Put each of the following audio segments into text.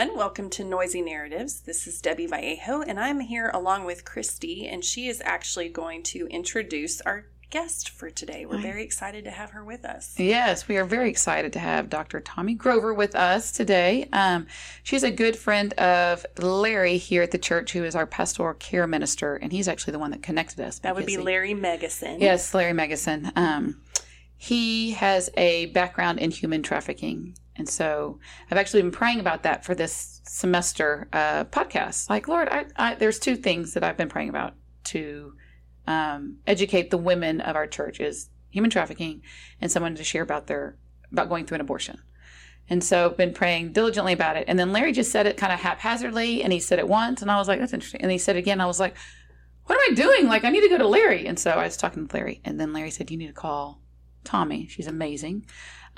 Everyone. Welcome to Noisy Narratives. This is Debbie Vallejo, and I'm here along with Christy, and she is actually going to introduce our guest for today. We're very excited to have her with us. Yes, we are very excited to have Dr. Tommy Grover with us today. Um, she's a good friend of Larry here at the church, who is our pastoral care minister, and he's actually the one that connected us. That would be Larry Megason. Yes, Larry Megason. Um, he has a background in human trafficking. And so I've actually been praying about that for this semester uh, podcast. Like, Lord, I, I, there's two things that I've been praying about to um, educate the women of our church is human trafficking and someone to share about their about going through an abortion. And so I've been praying diligently about it. And then Larry just said it kind of haphazardly and he said it once and I was like, that's interesting. And he said it again, I was like, what am I doing? Like, I need to go to Larry. And so I was talking to Larry, and then Larry said, You need to call Tommy. She's amazing.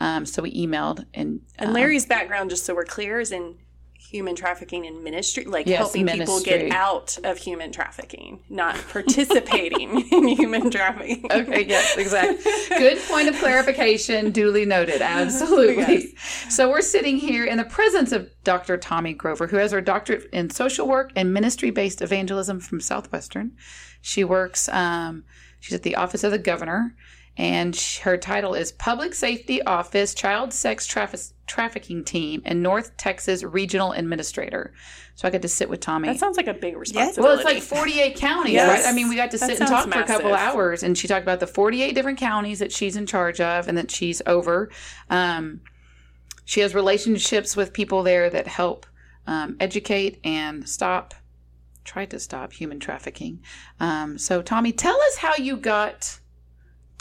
Um, so we emailed, and And um, Larry's background, just so we're clear, is in human trafficking and ministry, like Yes, helping people get out of human trafficking, not participating in human trafficking. Okay, yes, exactly. Good point of clarification, duly noted. Absolutely. So we're sitting here in the presence of Dr. Tommy Grover, who has her doctorate in social work and ministry based evangelism from Southwestern. She works, um, she's at the Office of the Governor, and her title is Public Safety Office Child Sex Traffic- Trafficking Team and North Texas Regional Administrator. So I got to sit with Tommy. That sounds like a big responsibility. Well, it's like 48 counties, Yes. right? I mean, we got to That sit and talk sounds for a couple hours, and she talked about the 48 different counties that she's in charge of and that she's over. Um, she has relationships with people there that help um, educate and stop, try to stop human trafficking. Um, so, Tommy, tell us how you got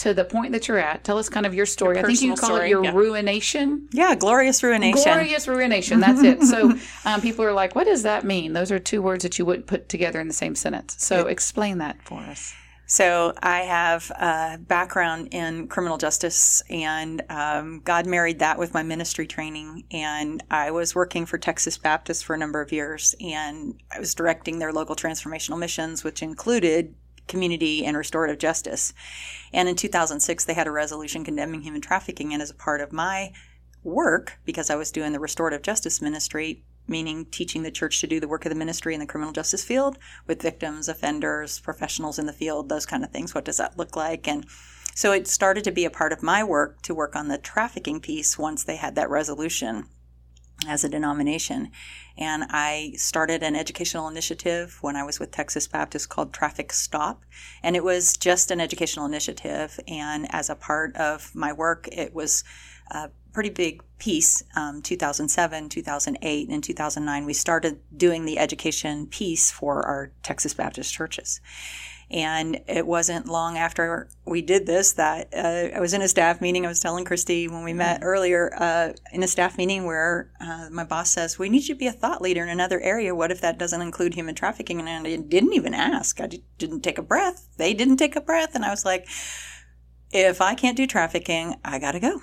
to the point that you're at. Tell us kind of your story. I think you call story, it your yeah. ruination. Yeah, glorious ruination. Glorious ruination. That's it. So um, people are like, what does that mean? Those are two words that you wouldn't put together in the same sentence. So explain that for us. So I have a background in criminal justice, and um, God married that with my ministry training. And I was working for Texas Baptist for a number of years, and I was directing their local transformational missions, which included community and restorative justice. And in 2006, they had a resolution condemning human trafficking, and as a part of my work, because I was doing the restorative justice ministry, meaning teaching the church to do the work of the ministry in the criminal justice field with victims, offenders, professionals in the field, those kind of things. What does that look like? And so it started to be a part of my work to work on the trafficking piece once they had that resolution as a denomination. And I started an educational initiative when I was with Texas Baptist called Traffic Stop. And it was just an educational initiative. And as a part of my work, it was a pretty big piece. Um, 2007, 2008, and 2009, we started doing the education piece for our Texas Baptist churches. And it wasn't long after we did this that uh, I was in a staff meeting. I was telling Christy when we met earlier uh, in a staff meeting where uh, my boss says, We need you to be a thought leader in another area. What if that doesn't include human trafficking? And I didn't even ask. I didn't take a breath. They didn't take a breath. And I was like, If I can't do trafficking, I got to go.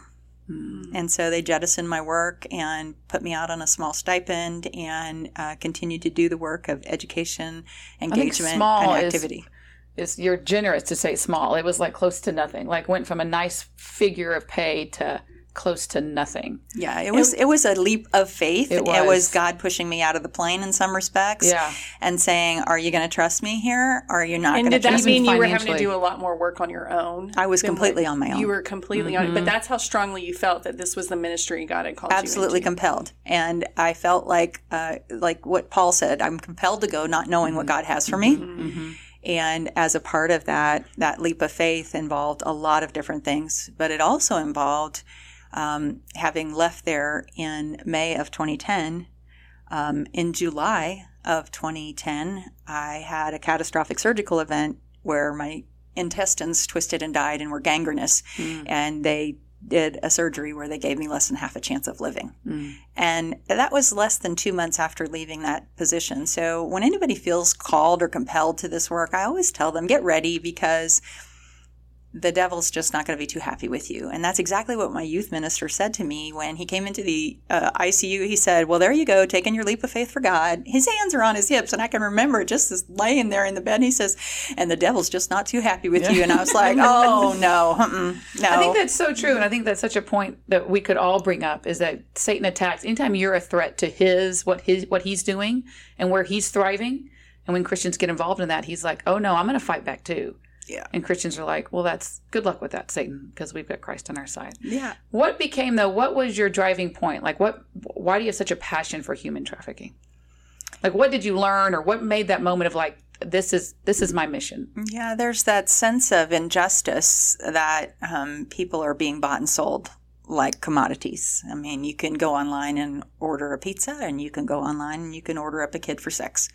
And so they jettisoned my work and put me out on a small stipend and uh, continued to do the work of education, engagement, small and is- activity. It's, you're generous to say small. It was like close to nothing. Like went from a nice figure of pay to close to nothing. Yeah, it was it was a leap of faith. It was. God pushing me out of the plane in some respects. Yeah. and saying, "Are you going to trust me here? Or are you not And going to did that trust me?" mean you were having to do a lot more work on your own? I was completely on my own. You were completely on it, but that's how strongly you felt that this was the ministry God had called Absolutely you into. compelled, and I felt like uh, like what Paul said. I'm compelled to go, not knowing what God has for me. Mm-hmm. And as a part of that, that leap of faith involved a lot of different things, but it also involved um, having left there in May of 2010. Um, in July of 2010, I had a catastrophic surgical event where my intestines twisted and died and were gangrenous, and they did a surgery where they gave me less than half a chance of living. Mm. And that was less than two months after leaving that position. So when anybody feels called or compelled to this work, I always tell them get ready because the devil's just not going to be too happy with you. And that's exactly what my youth minister said to me when he came into the uh, ICU. He said, Well, there you go, taking your leap of faith for God. His hands are on his hips, and I can remember just as laying there in the bed. And he says, And the devil's just not too happy with you. And I was like, Oh, no, no. I think that's so true, and I think that's such a point that we could all bring up is that Satan attacks anytime you're a threat to his what his what he's doing and where he's thriving. And when Christians get involved in that, he's like, "Oh no, I'm going to fight back too." Yeah. And Christians are like, "Well, that's good luck with that, Satan, because we've got Christ on our side." yeah. What became though? What was your driving point? Like, what? Why do you have such a passion for human trafficking? Like, what did you learn, or what made that moment of like, this is this is my mission? Yeah, there's that sense of injustice that um, people are being bought and sold like commodities. I mean, you can go online and order a pizza, and you can go online and you can order up a kid for sex.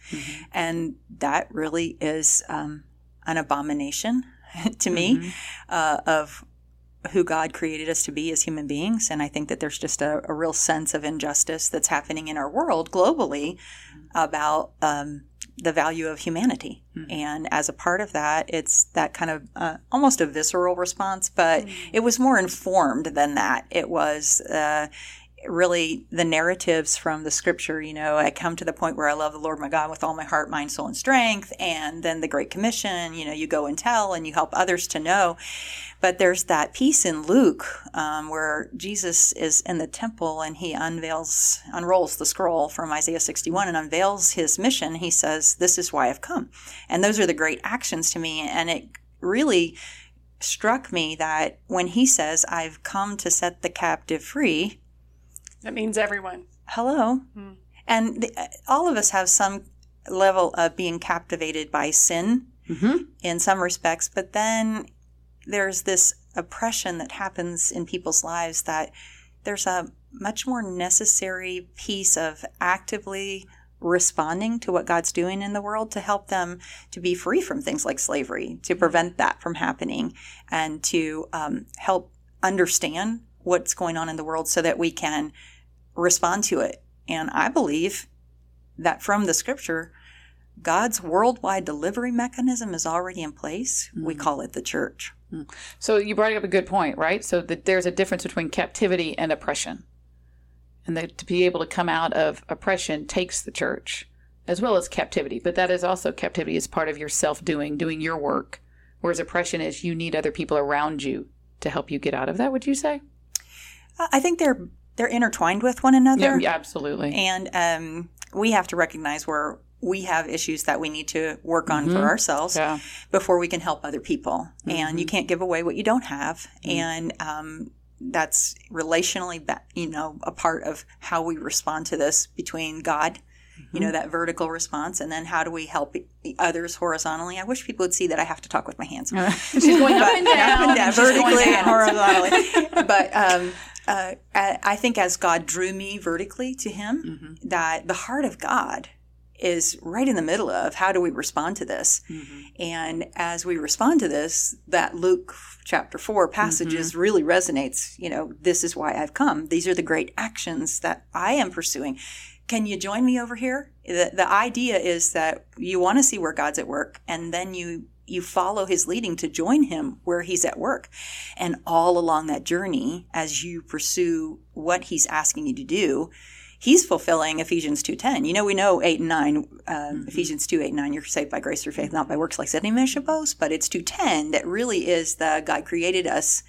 And that really is um, an abomination to me uh, of who God created us to be as human beings. And I think that there's just a, a real sense of injustice that's happening in our world globally about um, the value of humanity. And as a part of that, it's that kind of uh, almost a visceral response, but it was more informed than that. It was. Uh, really the narratives from the scripture you know i come to the point where i love the lord my god with all my heart mind soul and strength and then the great commission you know you go and tell and you help others to know. But there's that piece in luke um, where jesus is in the temple and he unveils unrolls the scroll from isaiah 61 and unveils his mission. He says this is why i've come. And those are the great actions to me. And it really struck me that when he says i've come to set the captive free That means everyone. hello and the, all of us have some level of being captivated by sin Mm-hmm. in some respects but then there's this oppression that happens in people's lives that there's a much more necessary piece of actively responding to what God's doing in the world to help them to be free from things like slavery, to prevent that from happening, and to um, help understand what's going on in the world so that we can respond to it. And I believe that from the scripture, God's worldwide delivery mechanism is already in place. We hmm. call it the church. Hmm. So you brought up a good point, right? So that there's a difference between captivity and oppression, and that to be able to come out of oppression takes the church as well as captivity. But that is also captivity is part of your self doing, doing your work, whereas oppression is you need other people around you to help you get out of that. Would you say? I I think they're they're intertwined with one another. Yeah, absolutely. And um, we have to recognize where we have issues that we need to work on for ourselves Yeah. before we can help other people. And you can't give away what you don't have. And um, that's relationally, you know, a part of how we respond to this between God. You know that vertical response, and then how do we help others horizontally? I wish people would see that I have to talk with my hands She's going up and down, up and down, vertically and horizontally. but um, uh, I think as God drew me vertically to Him, Mm-hmm. that the heart of God is right in the middle of how do we respond to this, Mm-hmm. and as we respond to this, that Luke chapter four passages Mm-hmm. really resonates. You know, this is why I've come. These are the great actions that I am pursuing. Can you join me over here? The, the idea is that you want to see where God's at work, and then you you follow his leading to join him where he's at work. And all along that journey, as you pursue what he's asking you to do, he's fulfilling Ephesians 2.10. You know, we know 8 and 9, um, Ephesians 2, 8 and 9, you're saved by grace through faith, not by works like any man should boast, but it's 2.10 that really is the God created us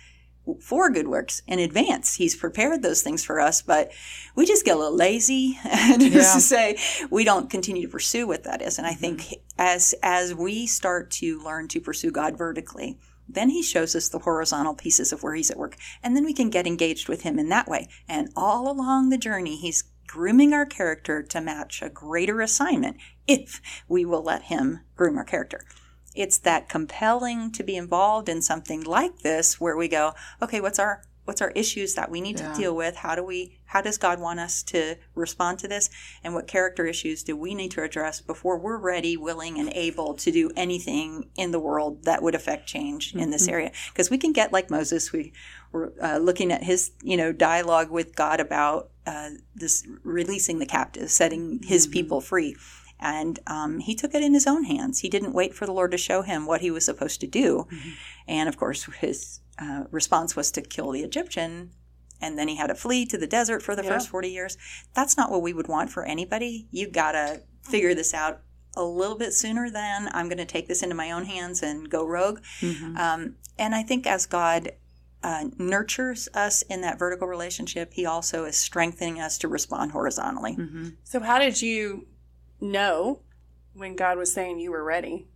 for good works in advance. He's prepared those things for us, but we just get a little lazy and just to say we don't continue to pursue what that is. And I mm-hmm. think as as we start to learn to pursue God vertically, then he shows us the horizontal pieces of where he's at work. And then we can get engaged with him in that way. And all along the journey, he's grooming our character to match a greater assignment if we will let him groom our character it's that compelling to be involved in something like this where we go, okay, what's our what's our issues that we need Yeah. to deal with? How do we how does god want us to respond to this? And what character issues do we need to address before we're ready willing and able to do anything in the world that would affect change in this area? Because we can get like moses we were uh, looking at his you know dialogue with god about uh, this releasing the captives setting his people free and um, he took it in his own hands. He didn't wait for the Lord to show him what he was supposed to do. And of course, his uh, response was to kill the Egyptian. And then he had to flee to the desert for the Yeah. first 40 years. That's not what we would want for anybody. You got to figure this out a little bit sooner than I'm going to take this into my own hands and go rogue. Mm-hmm. Um, and I think as God uh, nurtures us in that vertical relationship, he also is strengthening us to respond horizontally. Mm-hmm. So, how did you know when God was saying you were ready?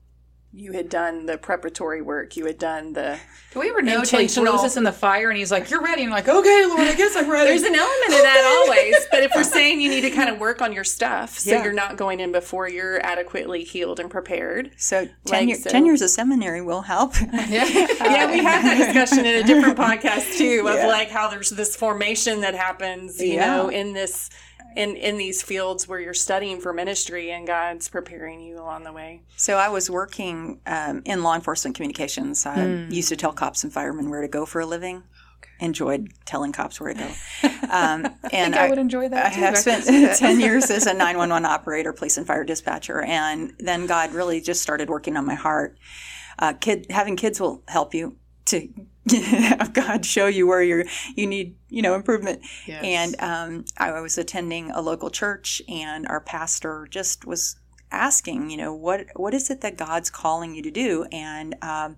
You had done the preparatory work. You had done the. Do we ever know until he throws us in the fire and he's like, "You're ready," and I'm like, "Okay, Lord, I guess I'm ready." There's an element of that always, but if we're saying you need to kind of work on your stuff, so Yeah. you're not going in before you're adequately healed and prepared. So 10, Like, year, so- 10 years of seminary will help. yeah, we had that discussion in a different podcast too of Yeah. like how there's this formation that happens, you Yeah. know, in this in in these fields where you're studying for ministry and God's preparing you along the way. So I was working um, in law enforcement communications. I Hmm. used to tell cops and firemen where to go for a living. Enjoyed telling cops where to go. Um, and I would enjoy that I too. have spent can see that. 10 years as a 911 operator, police and fire dispatcher. And then God really just started working on my heart. Uh, kid, having kids will help you to have God show you where you're, you need, you know, improvement. Yes. And um, I was attending a local church, and our pastor just was asking, you know, what what is it that God's calling you to do? And um,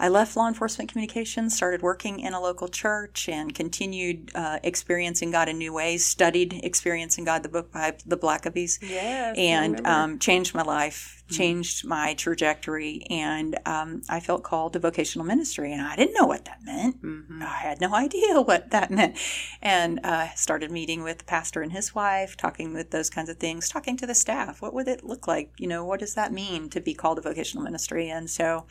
I left law enforcement communications, started working in a local church, and continued uh, experiencing God in new ways. Studied experiencing God, the book by the Blackabys Yes. and um, changed my life, changed my trajectory, and um, I felt called to vocational ministry, and I didn't know what that meant. Mm-hmm. I had no idea what that meant, and uh, started meeting with the pastor and his wife, talking with those kinds of things, talking to the staff. What would it look like? You know, what does that mean to be called to vocational ministry? And so.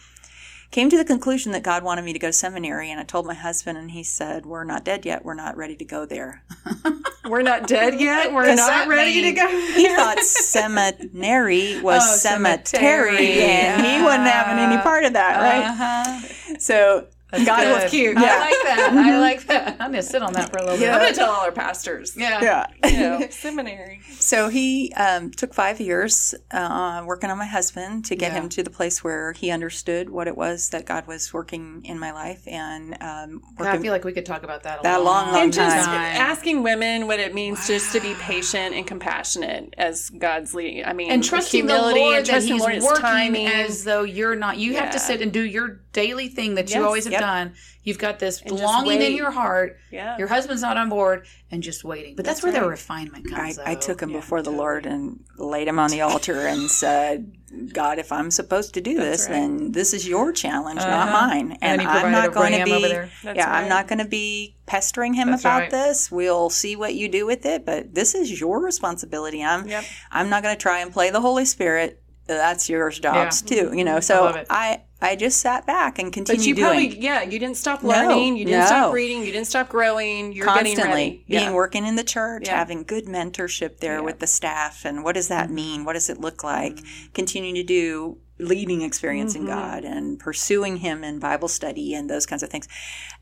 Came to the conclusion that God wanted me to go to seminary, and I told my husband, and he said, "We're not dead yet. We're not ready to go there." We're not dead yet. We're not ready mean- to go. he thought seminary was Oh, cemetery, cemetery. and he wasn't having any part of that, right? Uh-huh. So God Good. was cute. I like that. I like that. I'm gonna sit on that for a little bit. I'm gonna tell all our pastors. Yeah. yeah. You know, seminary. So he um, took five years uh, working on my husband to get Yeah. him to the place where he understood what it was that God was working in my life, and um, God, I feel like we could talk about that a lot. That long, long and just time. asking women what it means just to be patient and compassionate as God's leading. I mean, and trusting the humility Lord and that He's Lord working timing. as though you're not. You have to sit and do your daily thing that you always have yep. done. You've got this And longing in your heart. yeah. Your husband's not on board, and just waiting. But that's, That's where the right. refinement I, comes. I though. took him Yeah, before the. Lord and laid him on the altar and said, God, if I'm supposed to do this, right. then this is your challenge, not Uh-huh. mine. And And, I'm not going to be, over there. That's yeah, I'm not going to be pestering him That's about right. this. We'll see what you do with it, but this is your responsibility. I'm, Yep. I'm not going to try and play the Holy Spirit. That's yours jobs too, you know. So love. I, I just sat back and continued But you doing probably, yeah, you didn't stop No, learning. you didn't stop reading. You didn't stop growing. You're getting constantly being working in the church Yeah. having good mentorship there Yeah. with the staff and what does Mm-hmm. that mean what does it look like continuing to do leading experience Mm-hmm. in god and pursuing him in bible study and those kinds of things.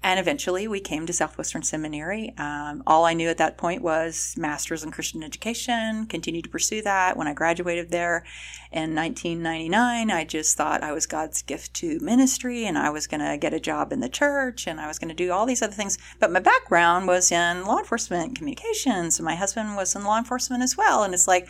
And eventually we came to southwestern seminary. Um, all i knew at that point was masters in christian education continued to pursue that. When i graduated there in 1999 i just thought i was god's gift to ministry and i was going to get a job in the church and i was going to do all these other things. But my background was in law enforcement communications. And my husband was in law enforcement as well. And it's like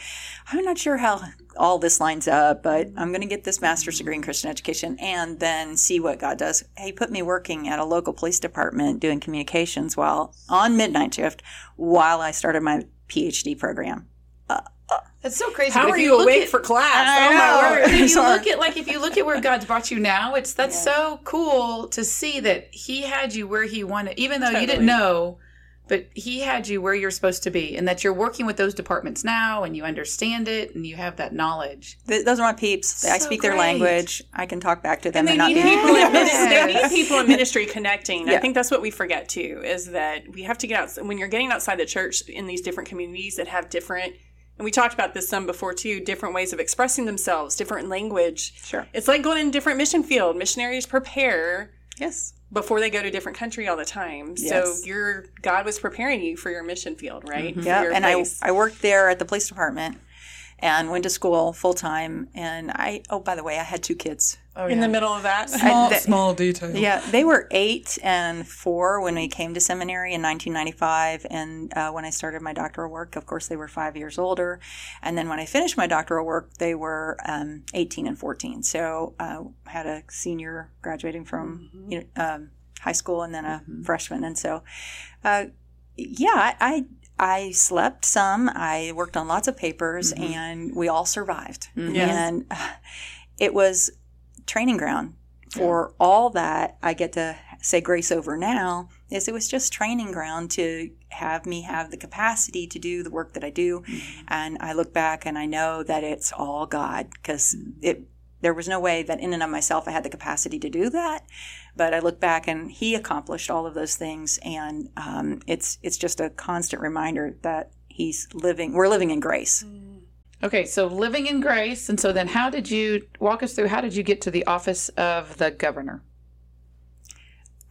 i'm not sure how all this lines up but i'm going to get this master's degree in christian education and then see what god does he put me working at a local police department doing communications while on midnight shift while i started my phd program uh, uh. That's so crazy. How are you look awake at- for class? I oh know. my word! If you look at like if you look at where God's brought you now, it's that's so cool to see that He had you where He wanted, even though you didn't know but he had you where you're supposed to be, and that you're working with those departments now, and you understand it, and you have that knowledge. Th- Those are my peeps. I So speak their language. I can talk back to them And and, they not need be. people in ministry. They need people in ministry connecting. I think that's what we forget too. Is that we have to get out when you're getting outside the church in these different communities that have different. And we talked about this some before too. Different ways of expressing themselves, different language. Sure. It's like going in a different mission field. Missionaries prepare Yes. Before they go to a different country all the time. Yes. So your God was preparing you for your mission field, right? Mm-hmm. For Yeah, and I. I worked there at the police department and went to school full time. And I, oh, by the way, I had two kids. In the middle of that. Small- that- small detail. Yeah, they were eight and four when we came to seminary in 1995. And uh, when I started my doctoral work, of course, they were five years older. And then when I finished my doctoral work, they were um, 18 and 14. So uh, I had a senior graduating from you know, um, high school and then a freshman. And so, uh, yeah, I, I I slept some. I worked on lots of papers, and we all survived. Yes. And uh, it was training ground for all that I get to say grace over now. Is it was just training ground to have me have the capacity to do the work that I do, and I look back and I know that it's all God because it. There was no way that in and of myself I had the capacity to do that, but I look back and He accomplished all of those things, and um, it's it's just a constant reminder that He's living. We're living in grace. Okay, so living in grace, and so then how did you walk us through? How did you get to the office of the governor?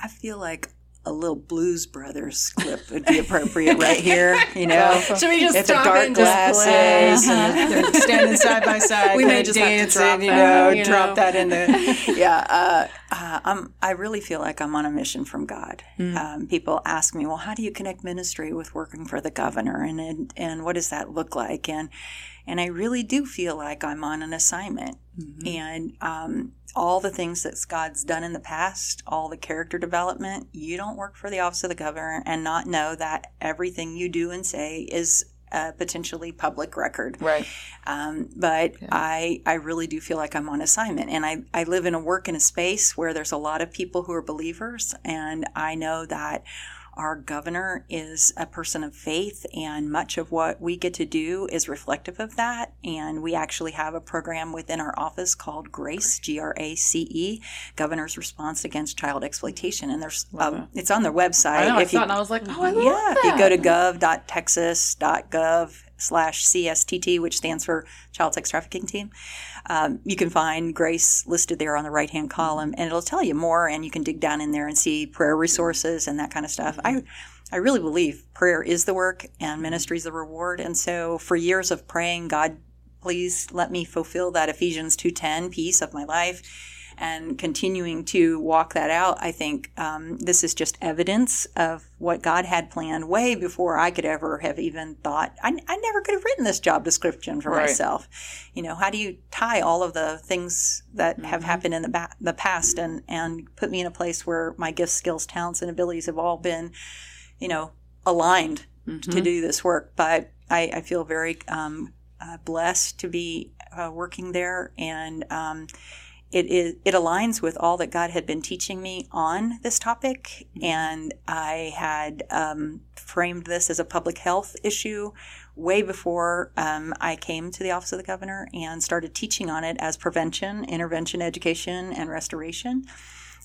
I feel like a little Blues Brothers clip would be appropriate right here. You know, Should we just stop dark and glasses play? and they're standing side by side, We may just have to dancing, drop you know, you drop know. that in the yeah. Uh, uh, I'm, I really feel like I'm on a mission from God. Hmm. Um, people ask me, well, how do you connect ministry with working for the governor, and and, and what does that look like? And and I really do feel like I'm on an assignment, Mm-hmm. and um, all the things that God's done in the past, all the character development, you don't work for the office of the governor and not know that everything you do and say is uh, potentially public record. Right. Um, but I, I really do feel like I'm on assignment, and I, I live in a work in a space where there's a lot of people who are believers, and I know that our governor is a person of faith, and much of what we get to do is reflective of that. And we actually have a program within our office called GRACE, G R A C E, Governor's Response Against Child Exploitation, and there's um, it's on their website. I know. I If saw you- and I was like, oh, I love yeah, that. if you go to gov.texas.gov slash CSTT, which stands for Child Sex Trafficking Team, um, you can find Grace listed there on the right hand column, and it'll tell you more, and you can dig down in there and see prayer resources and that kind of stuff. I I really believe prayer is the work and ministry is the reward. And so for years of praying, God, please let me fulfill that Ephesians 2.10 piece of my life and continuing to walk that out, I think um, this is just evidence of what God had planned way before I could ever have even thought. I, I never could have written this job description for Right. myself. You know, how do you tie all of the things that have Mm-hmm. happened in the ba- the past and and put me in a place where my gifts, skills, talents, and abilities have all been, you know, aligned Mm-hmm. to do this work? But I, I feel very um, uh, blessed to be uh, working there and. Um, it is it aligns with all that God had been teaching me on this topic, and I had um, framed this as a public health issue way before um, I came to the office of the governor and started teaching on it as prevention, intervention, education, and restoration.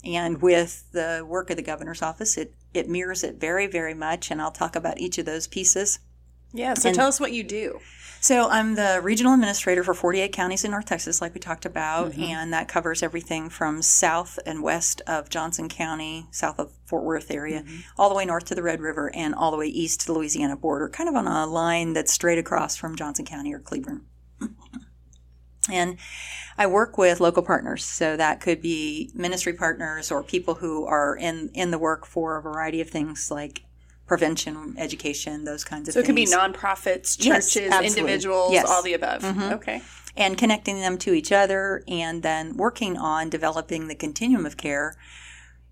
And with the work of the governor's office, it it mirrors it very very much, and I'll talk about each of those pieces. Yeah. So And- tell us what you do. So I'm the regional administrator for 48 counties in North Texas, like we talked about, mm-hmm. and that covers everything from south and west of Johnson County, south of Fort Worth area, mm-hmm. all the way north to the Red River, and all the way east to the Louisiana border, kind of on a line that's straight across from Johnson County or Cleburne. And I work with local partners, so that could be ministry partners or people who are in in the work for a variety of things like prevention, education, those kinds of things. So it could be nonprofits, churches, absolutely. individuals, Yes. all the above. Mhm. Okay. and connecting them to each other and then working on developing the continuum of care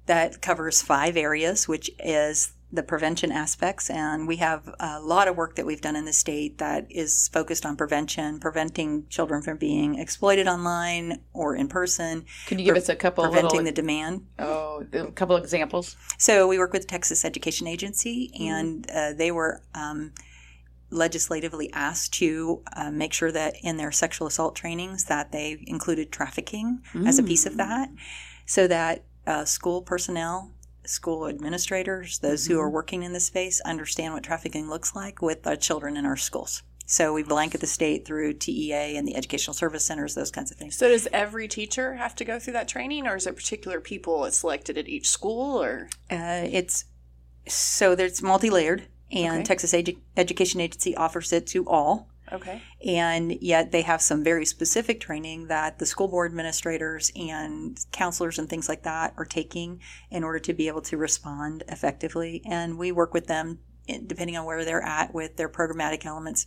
that covers five areas which is the prevention aspects, and we have a lot of work that we've done in the state that is focused on prevention, preventing children from being exploited online or in person, Can you give us a couple of preventing little, the demand. oh, a couple of examples? So we work with the Texas Education Agency, Mm-hmm. and uh, they were um, legislatively asked to uh, make sure that in their sexual assault trainings that they included trafficking as a piece of that, so that uh, school personnel, school administrators, those who Mm-hmm. are working in this space, understand what trafficking looks like with the children in our schools. So we blanket the state through TEA and the educational service centers, those kinds of things. So does every teacher have to go through that training, or is it particular people selected at each school, or Uh, it's so there's multi-layered, and Okay. Texas Edu- Education Agency offers it to all. Okay? And yet they have some very specific training that the school board administrators and counselors and things like that are taking in order to be able to respond effectively. And we work with them, eh, depending on where they're at with their programmatic elements,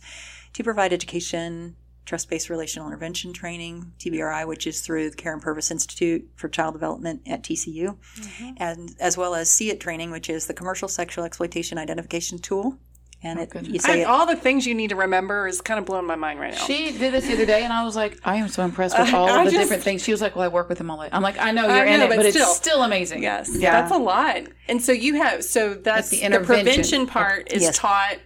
to provide education, trust based relational intervention training, TBRI, which is through the Karyn Purvis Institute for Child Development at TCU, mm-hmm. and as well as CSE-IT training, which is the Commercial Sexual Exploitation Identification Tool. And oh, it, you say I, it, all the things you need to remember is kind of blowing my mind right now. She did this the other day, and I was like, I am so impressed with all I of the just- different things. She was like, Well, I work with them all. day. I'm like, I know I you're in know, it, but but, still. it's still amazing. Yes, Yeah. that's a lot. And so you have so that's, the the, intervention. prevention part is Yes. taught.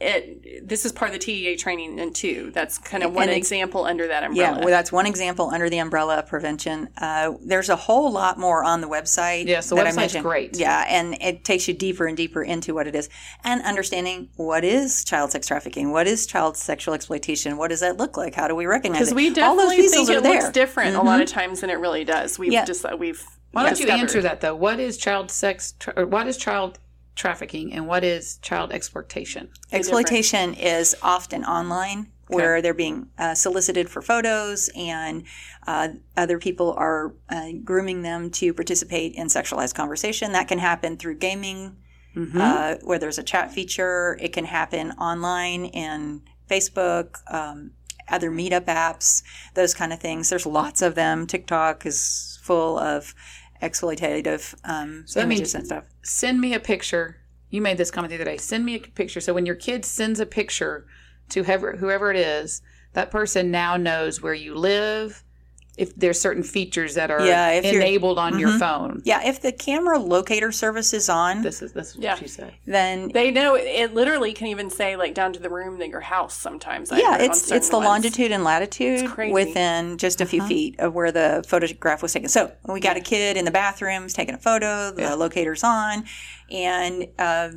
It this is part of the TEA training then too. That's kind of one And ex- example under that umbrella. Yeah, well, that's one example under the umbrella of prevention. Uh, there's a whole lot more on the website. Yes, the that I website's mentioned. great. Yeah, and it takes you deeper and deeper into what it is and understanding what is child sex trafficking, what is child sexual exploitation, what does that look like, how do we recognize because it? we All those definitely think it there. Mm-hmm. looks different a lot of times than it really does. We've Yeah. just uh, we've Why don't you discovered. answer that though? What is child sex? Tra- or what is child trafficking, and what is child exploitation? Exploitation is often online where they're being uh, solicited for photos and uh, other people are uh, grooming them to participate in sexualized conversation. That can happen through gaming, uh, where there's a chat feature. It can happen online in Facebook, um, other meetup apps, those kind of things. There's lots of them. TikTok is full of exploitative um, that images means- and stuff. Send me a picture. You made this comment the other day. Send me a picture. So when your kid sends a picture to whoever, whoever it is, that person now knows where you live. If there's certain features that are Yeah, if you're- Mm-hmm. enabled on your phone. Yeah, if the camera locator service is on, This is this is Yeah. what she said. then They know it literally can even say like down to the room that your house sometimes. I yeah, heard it's it's the ones. longitude and latitude within just a few feet of where the photograph was taken. So we got a kid in the bathrooms taking a photo. The locator's on, and uh,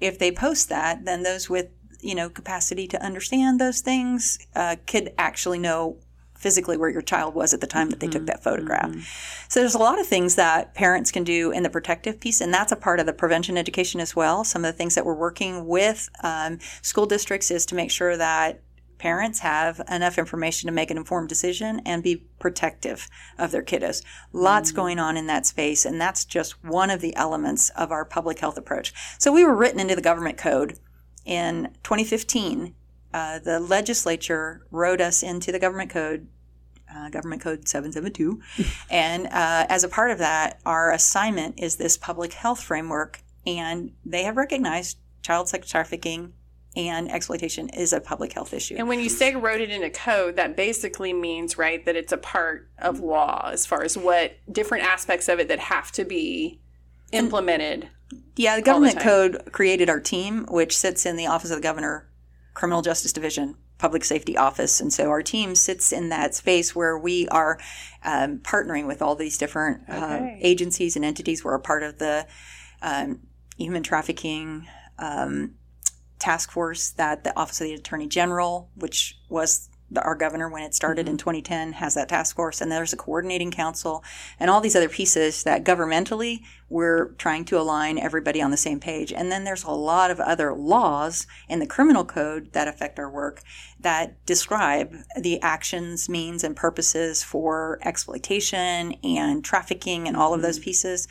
if they post that, then those with you know capacity to understand those things uh, could actually know physically where your child was at the time that they took mm-hmm. that photograph. Mm-hmm. So there's a lot of things that parents can do in the protective piece, and that's a part of the prevention education as well. Some of the things that we're working with um, school districts is to make sure that parents have enough information to make an informed decision and be protective of their kiddos. Lots mm-hmm. going on in that space, and that's just one of the elements of our public health approach. So we were written into the government code in 2015. Uh, the legislature wrote us into the government code uh, Government Code 772. and uh, as a part of that, our assignment is this public health framework, and they have recognized child sex trafficking and exploitation is a public health issue. And when you say wrote it in a code, that basically means, right, that it's a part of law as far as what different aspects of it that have to be implemented. Yeah, the government time. code created our team, which sits in the Office of the Governor, Criminal Justice Division, Public Safety Office. And so our team sits in that space where we are um, partnering with all these different uh, Okay. agencies and entities. We're a part of the um, human trafficking um, task force that the Office of the Attorney General, which was the, our governor when it started in mm-hmm. 2010, has that task force. And there's a coordinating council and all these other pieces that governmentally we're trying to align everybody on the same page. And then there's a lot of other laws in the criminal code that affect our work that describe the actions, means, and purposes for exploitation and trafficking and all of those mm-hmm. pieces.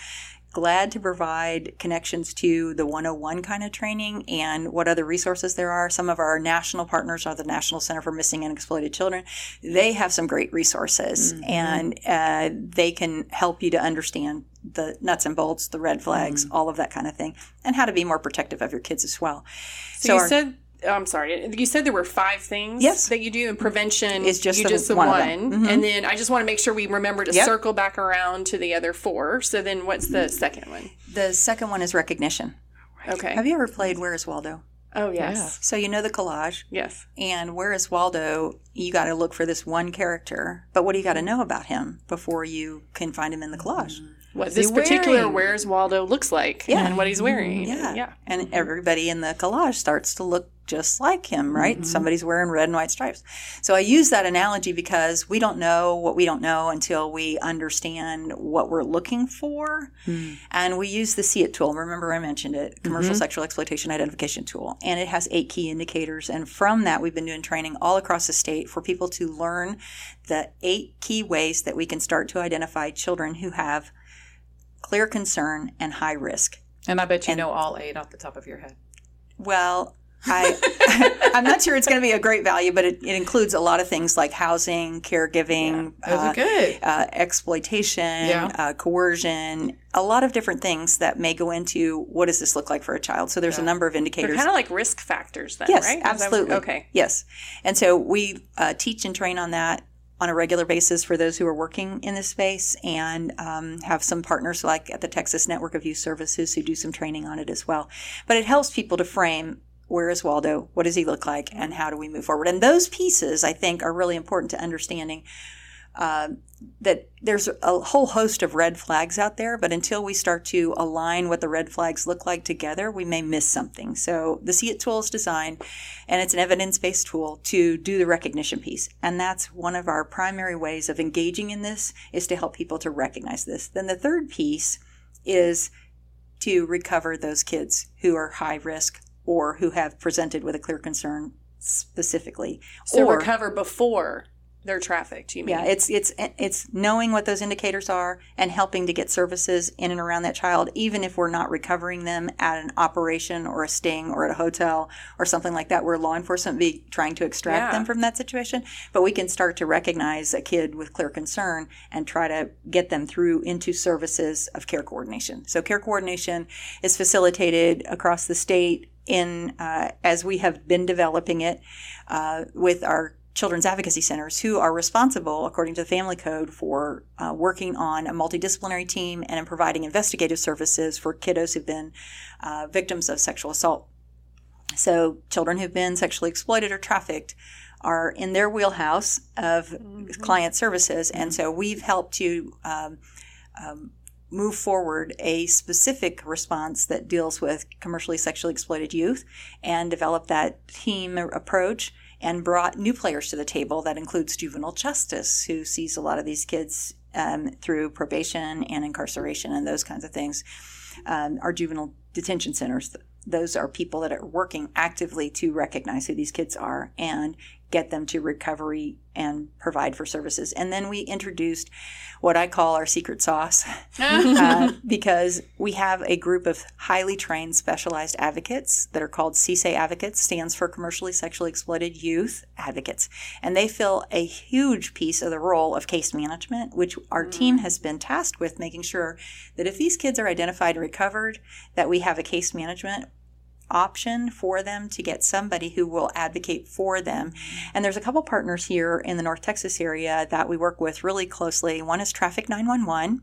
Glad to provide connections to the 101 kind of training and what other resources there are. Some of our national partners are the National Center for Missing and Exploited Children. They have some great resources and uh, they can help you to understand the nuts and bolts, the red flags, all of that kind of thing, and how to be more protective of your kids as well. So, you our- said, I'm sorry, you said there were five things Yes. that you do, and prevention Is just you the- just the one one. of them. Mhm. And then I just want to make sure we remember to Yep. circle back around to the other four. So then what's the second one? the second one is recognition. Okay. Have you ever played Where is Waldo? oh, yes. So you know the collage. Yes. And where is Waldo? You got to look for this one character. But what do you got to know about him before you can find him in the collage? What this particular wearing? Where's Waldo looks like Yeah. and what he's wearing. Yeah. Yeah. And everybody in the collage starts to look just like him, right? Mm-hmm. Somebody's wearing red and white stripes. So I use that analogy because we don't know what we don't know until we understand what we're looking for. Hmm. And we use the CSE-IT tool. Remember, I mentioned it commercial mm-hmm. sexual exploitation identification tool. And it has eight key indicators. And from that, we've been doing training all across the state for people to learn the eight key ways that we can start to identify children who have clear concern and high risk. And I bet you know all eight off the top of your head. Well, I I'm not sure it's going to be a great value, but it, it includes a lot of things like housing, caregiving, Those uh, good. uh, exploitation, Yeah. uh, coercion, a lot of different things that may go into what does this look like for a child. So there's a number of They're indicators. kind of like risk factors then, Yes, right? That absolutely. okay. Yes. And so we uh, teach and train on that on a regular basis for those who are working in this space and um, have some partners like at the Texas Network of Youth Services who do some training on it as well. But it helps people to frame where is Waldo? What does he look like? And how do we move forward? And those pieces, I think, are really important to understanding uh, that there's a whole host of red flags out there, but until we start to align what the red flags look like together, we may miss something. So the CSE-IT tool is designed, and it's an evidence-based tool to do the recognition piece. And that's one of our primary ways of engaging in this is to help people to recognize this. Then the third piece is to recover those kids who are high risk or who have presented with a clear concern specifically. So or, recover before they're trafficked, you mean? yeah, it's it's it's knowing what those indicators are and helping to get services in and around that child, even if we're not recovering them at an operation or a sting or at a hotel or something like that, where law enforcement be trying to extract Yeah. them from that situation. But we can start to recognize a kid with clear concern and try to get them through into services of care coordination. So care coordination is facilitated across the state in uh, as we have been developing it uh, with our children's advocacy centers who are responsible, according to the family code, for uh, working on a multidisciplinary team and in providing investigative services for kiddos who've been uh, victims of sexual assault. So, children who've been sexually exploited or trafficked are in their wheelhouse of client services. And so, we've helped to um, um, move forward a specific response that deals with commercially sexually exploited youth and develop that team approach and brought new players to the table that includes juvenile justice who sees a lot of these kids um, through probation and incarceration and those kinds of things. Um, our juvenile detention centers those are people that are working actively to recognize who these kids are and get them to recovery and provide for services. And then we introduced what I call our secret sauce uh, because we have a group of highly trained specialized advocates that are called CSA advocates, stands for commercially sexually exploited youth advocates. And they fill a huge piece of the role of case management, which our team has been tasked with making sure that if these kids are identified and recovered, that we have a case management option for them to get somebody who will advocate for them. And there's a couple partners here in the North Texas area that we work with really closely. One is Traffick 911,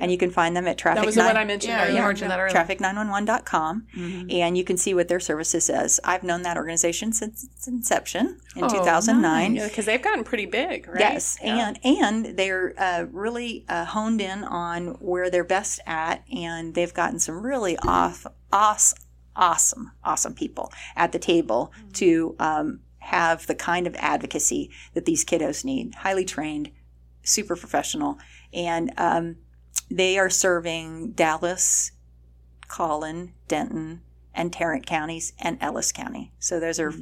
and you can find them at Traffick That was the one 9 I mentioned Yeah, earlier. you mentioned that earlier. traffick911.com and you can see what their services is. I've known that organization since its inception in Oh, 2009. Yeah, because they've gotten pretty big, right? Yes, Yeah. and and they're uh, really uh, honed in on where they're best at, and they've gotten some really off, awesome, awesome, awesome people at the table to um, have the kind of advocacy that these kiddos need. Highly trained, super professional, and um, they are serving Dallas, Collin, Denton, and Tarrant counties and Ellis County. So those are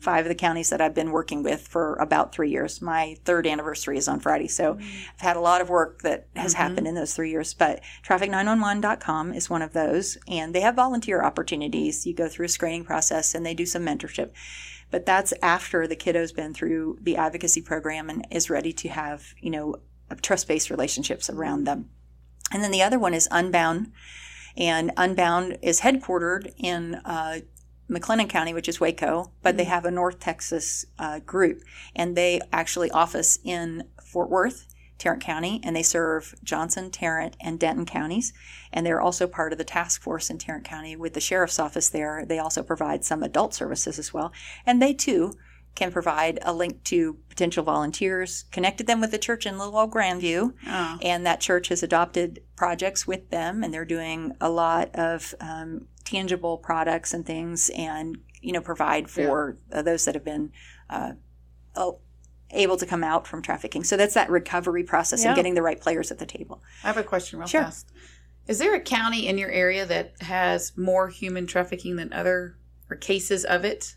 five of the counties that I've been working with for about three years. My third anniversary is on Friday. So I've had a lot of work that has happened in those three years. But traffick911.com is one of those. And they have volunteer opportunities. You go through a screening process and they do some mentorship. But that's after the kiddo's been through the advocacy program and is ready to have, you know, trust based relationships around them. And then the other one is Unbound. And Unbound is headquartered in uh, McLennan County, which is Waco, but they have a North Texas uh, group. And they actually office in Fort Worth, Tarrant County, and they serve Johnson, Tarrant, and Denton counties. And they're also part of the task force in Tarrant County with the sheriff's office there. They also provide some adult services as well. And they too can provide a link to potential volunteers, connected them with the church in Little Old Grandview, Oh. and that church has adopted projects with them, and they're doing a lot of um, tangible products and things, and you know provide for uh, those that have been uh, oh, able to come out from trafficking. So that's that recovery process Yeah. and getting the right players at the table. I have a question real Sure. fast. Is there a county in your area that has more human trafficking than other or cases of it?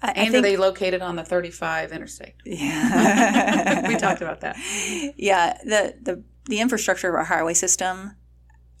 I, I And are they located on the 35 interstate? Yeah. we talked about that. Yeah, the the the infrastructure of our highway system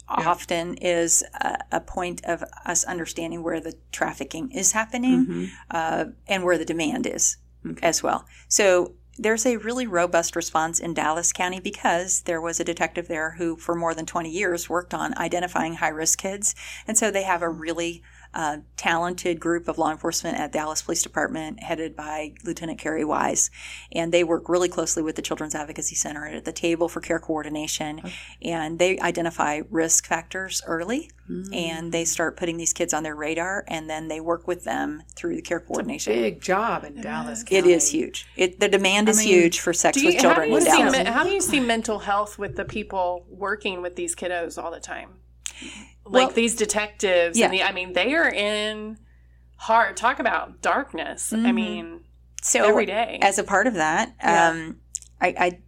often is a, a point of us understanding where the trafficking is happening Mm-hmm. uh, and where the demand is as well. So there's a really robust response in Dallas County because there was a detective there who, for more than 20 years, worked on identifying high risk kids. And so they have a really uh, talented group of law enforcement at Dallas Police Department, headed by Lieutenant Carrie Wise. And they work really closely with the Children's Advocacy Center at the table for care coordination. And they identify risk factors early and they start putting these kids on their radar and then they work with them through the care coordination. Big job in Dallas It County. is huge. It, the demand is mean, huge for sex Do with you, how, do children in Dallas. me- how do you see mental health with the people working with these kiddos all the time? Like Well- these detectives, Yeah. and the, I mean, they are in hard. Talk about darkness. I mean, so every day. as a part of that, Yeah. um, I, I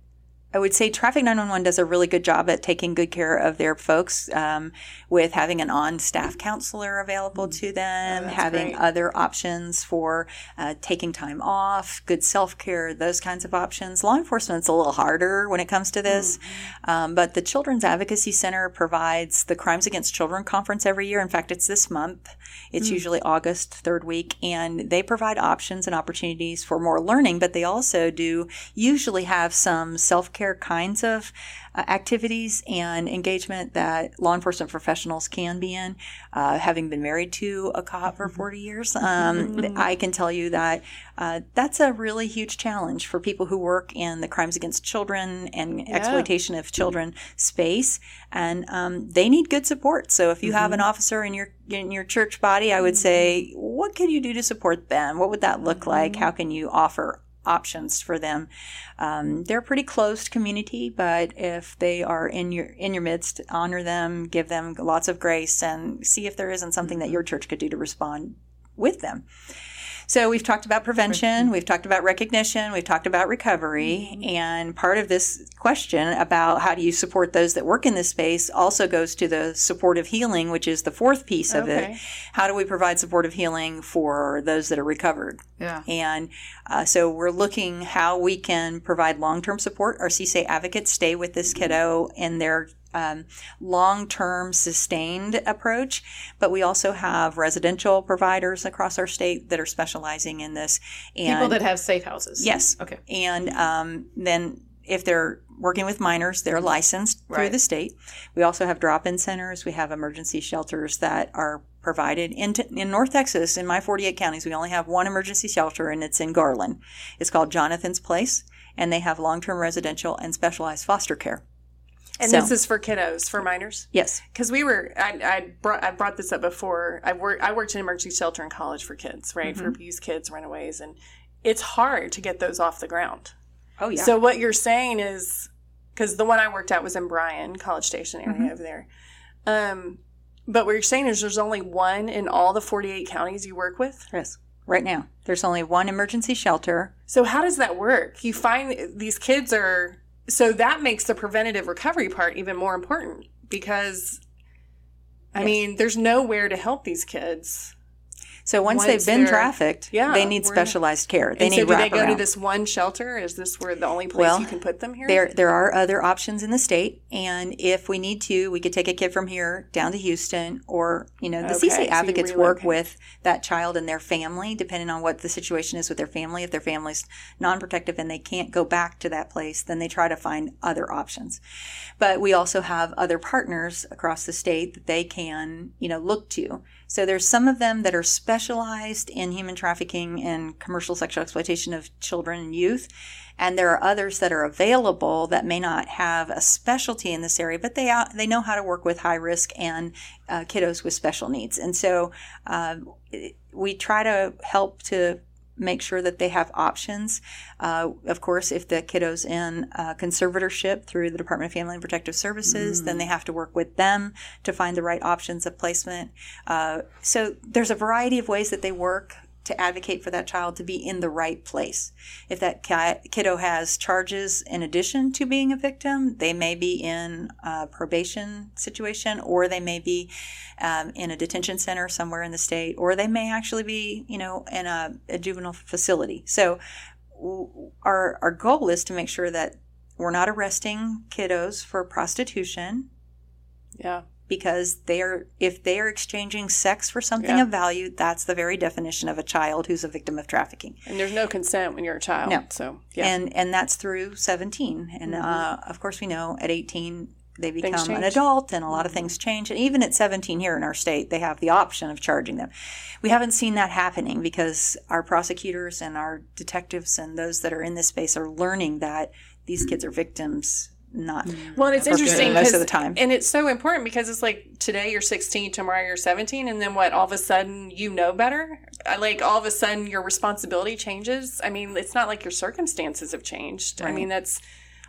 I would say Traffick 911 does a really good job at taking good care of their folks um, with having an on staff counselor available to them, that's having great. other options for uh, taking time off, good self care, those kinds of options. Law enforcement's a little harder when it comes to this, um, but the Children's Advocacy Center provides the Crimes Against Children conference every year. In fact, it's this month. It's usually August, third week, and they provide options and opportunities for more learning, but they also do usually have some self care kinds of uh, activities and engagement that law enforcement professionals can be in. Uh, having been married to a cop for 40 years, um, I can tell you that uh, that's a really huge challenge for people who work in the crimes against children and exploitation of children space, and um, they need good support. So if you have an officer in your in your church body, I would say, what can you do to support them? What would that look like? How can you offer options for them? Um, they're a pretty closed community, but if they are in your in your midst, honor them, give them lots of grace, and see if there isn't something that your church could do to respond with them. So we've talked about prevention, we've talked about recognition, we've talked about recovery, and part of this question about how do you support those that work in this space also goes to the supportive healing, which is the fourth piece of Okay. it. How do we provide supportive healing for those that are recovered? Yeah. And uh, so we're looking how we can provide long-term support. Our CSA advocates stay with this kiddo in their um, long-term sustained approach, but we also have residential providers across our state that are specializing in this. And People that have safe houses. Yes. Okay. And um, then if they're working with minors, they're licensed through the state. We also have drop-in centers. We have emergency shelters that are provided in, in North Texas. In my 48 counties, we only have one emergency shelter, and it's in Garland. It's called Jonathan's Place, and they have long-term residential and specialized foster care. And So- this is for kiddos, for minors. Yes. Because we were, I, I brought, I brought this up before. I worked, I worked in emergency shelter in college for kids, right, Mm-hmm. for abused kids, runaways, and it's hard to get those off the ground. Oh yeah. So what you're saying is, because the one I worked at was in Bryan, College Station area Mm-hmm. over there. Um, but what you're saying is there's only one in all the 48 counties you work with. yes. Right now, there's only one emergency shelter. So how does that work? You find these kids are so that makes the preventative recovery part even more important because I Yes. mean, there's nowhere to help these kids. So once, Once they've been trafficked, Yeah, they need specialized care. They and need so do they go to this one shelter? Is this where the only place Well, you can put them here? There, there are other options in the state, and if we need to, we could take a kid from here down to Houston, or you know, the Okay, so CSA you advocates work with that child and their family, depending on what the situation is with their family. If their family's non-protective and they can't go back to that place, then they try to find other options. But we also have other partners across the state that they can, you know, look to. So there's some of them that are specialized in human trafficking and commercial sexual exploitation of children and youth. And there are others that are available that may not have a specialty in this area, but they they know how to work with high risk and uh, kiddos with special needs. And so uh, we try to help to make sure that they have options. Uh, of course, if the kiddo's in uh, conservatorship through the Department of Family and Protective Services, then they have to work with them to find the right options of placement. Uh, so there's a variety of ways that they work to advocate for that child to be in the right place. If that kiddo has charges in addition to being a victim, they may be in a probation situation or they may be um, in a detention center somewhere in the state or they may actually be, you know, in a, a juvenile facility. So our, our goal is to make sure that we're not arresting kiddos for prostitution yeah. Because they're if they are exchanging sex for something Yeah. of value, that's the very definition of a child who's a victim of trafficking. And there's no consent when you're a child. No. So yeah. And and that's through 17. And uh, of course we know at 18 they become an adult and a lot of things change. And even at 17 here in our state, they have the option of charging them. We haven't seen that happening because our prosecutors and our detectives and those that are in this space are learning that these kids are victims, not Well, and it's interesting most of the time. and it's so important because it's like today you're 16, tomorrow you're 17, and then what? All of a sudden you know better. I- Like all of a sudden your responsibility changes. I mean, it's not like your circumstances have changed. I mean, that's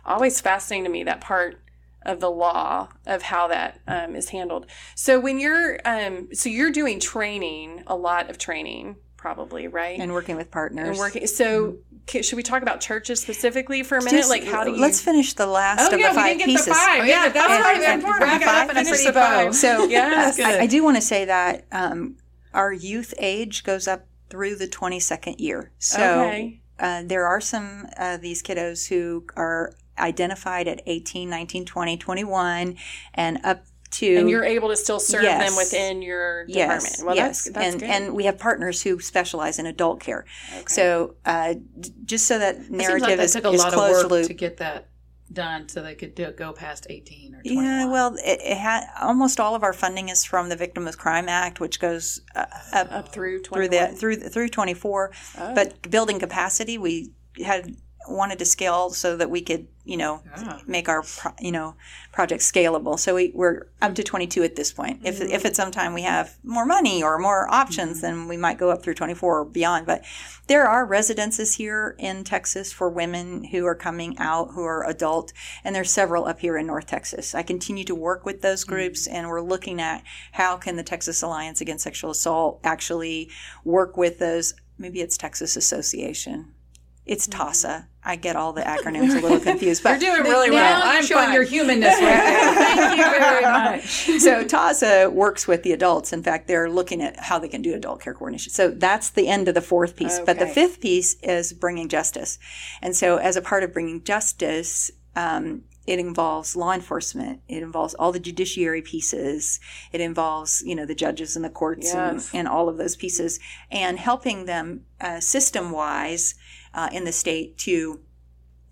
always fascinating to me that part of the law of how that um, is handled. So when you're, um, so you're doing training, a lot of training, probably, right? and working with partners. And working. So ca- should we talk about churches specifically for a minute? Just- like how do you? Let's finish the last Oh of yeah, the five we didn't get pieces. the five. Oh, yeah, yeah, that's and- part of the and- important. and We gotta five- finish finish the the bow. five. So Yes, uh, I, I do want to say that um, our youth age goes up through the 22nd year. So Okay. uh, there are some of these kiddos who are identified at 18, 19, 20, 21, and up to and you're able to still serve Yes. them within your Yes, department. Well, yes, that's, that's and good. and we have partners who specialize in adult care. Okay. So uh, d- just so that It seems narrative like that is, took a is lot of work loop. to get that done so they could do, go past 18 or 21. Yeah, well, it, it ha- almost all of our funding is from the Victim of Crime Act, which goes uh, up up through through 21. the through through 24. Oh. But building capacity, we had wanted to scale so that we could, you know, Ah. make our pro- you know project scalable. So we, we're up to 22 at this point. If if at some time we have more money or more options, then we might go up through 24 or beyond. But there are residences here in Texas for women who are coming out who are adult, and there's several up here in North Texas. I continue to work with those groups, and we're looking at how can the Texas Alliance Against Sexual Assault actually work with those. Maybe it's Texas Association. It's TAASA. I get all the acronyms a little confused, but You're doing really well. I'm showing fine. your humanness right there. Thank you very much. so TAASA works with the adults. In fact, they're looking at how they can do adult care coordination. So that's the end of the fourth piece. But the fifth piece is bringing justice. And so as a part of bringing justice, um, it involves law enforcement. It involves all the judiciary pieces. It involves, you know, the judges and the courts Yes. and, and all of those pieces and helping them uh, system wise uh, in the state to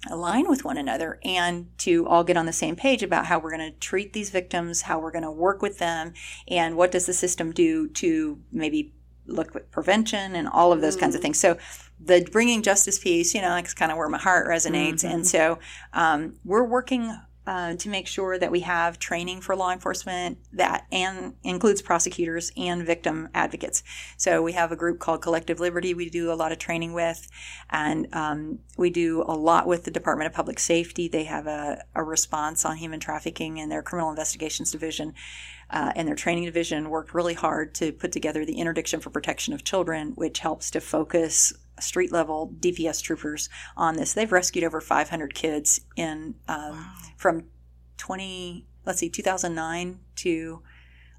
align with one another and to all get on the same page about how we're going to treat these victims, how we're going to work with them, and what does the system do to maybe look at prevention and all of those kinds of things. So the bringing justice piece, you know, that's kind of where my heart resonates. And so um, we're working uh, to make sure that we have training for law enforcement that and includes prosecutors and victim advocates. So we have a group called Collective Liberty. We do a lot of training with, and um, we do a lot with the Department of Public Safety. They have a, a response on human trafficking in their criminal investigations division. Uh, and their training division worked really hard to put together the Interdiction for Protection of Children, which helps to focus street level DPS troopers on this. They've rescued over 500 kids in um, from 20, let's see, 2009 to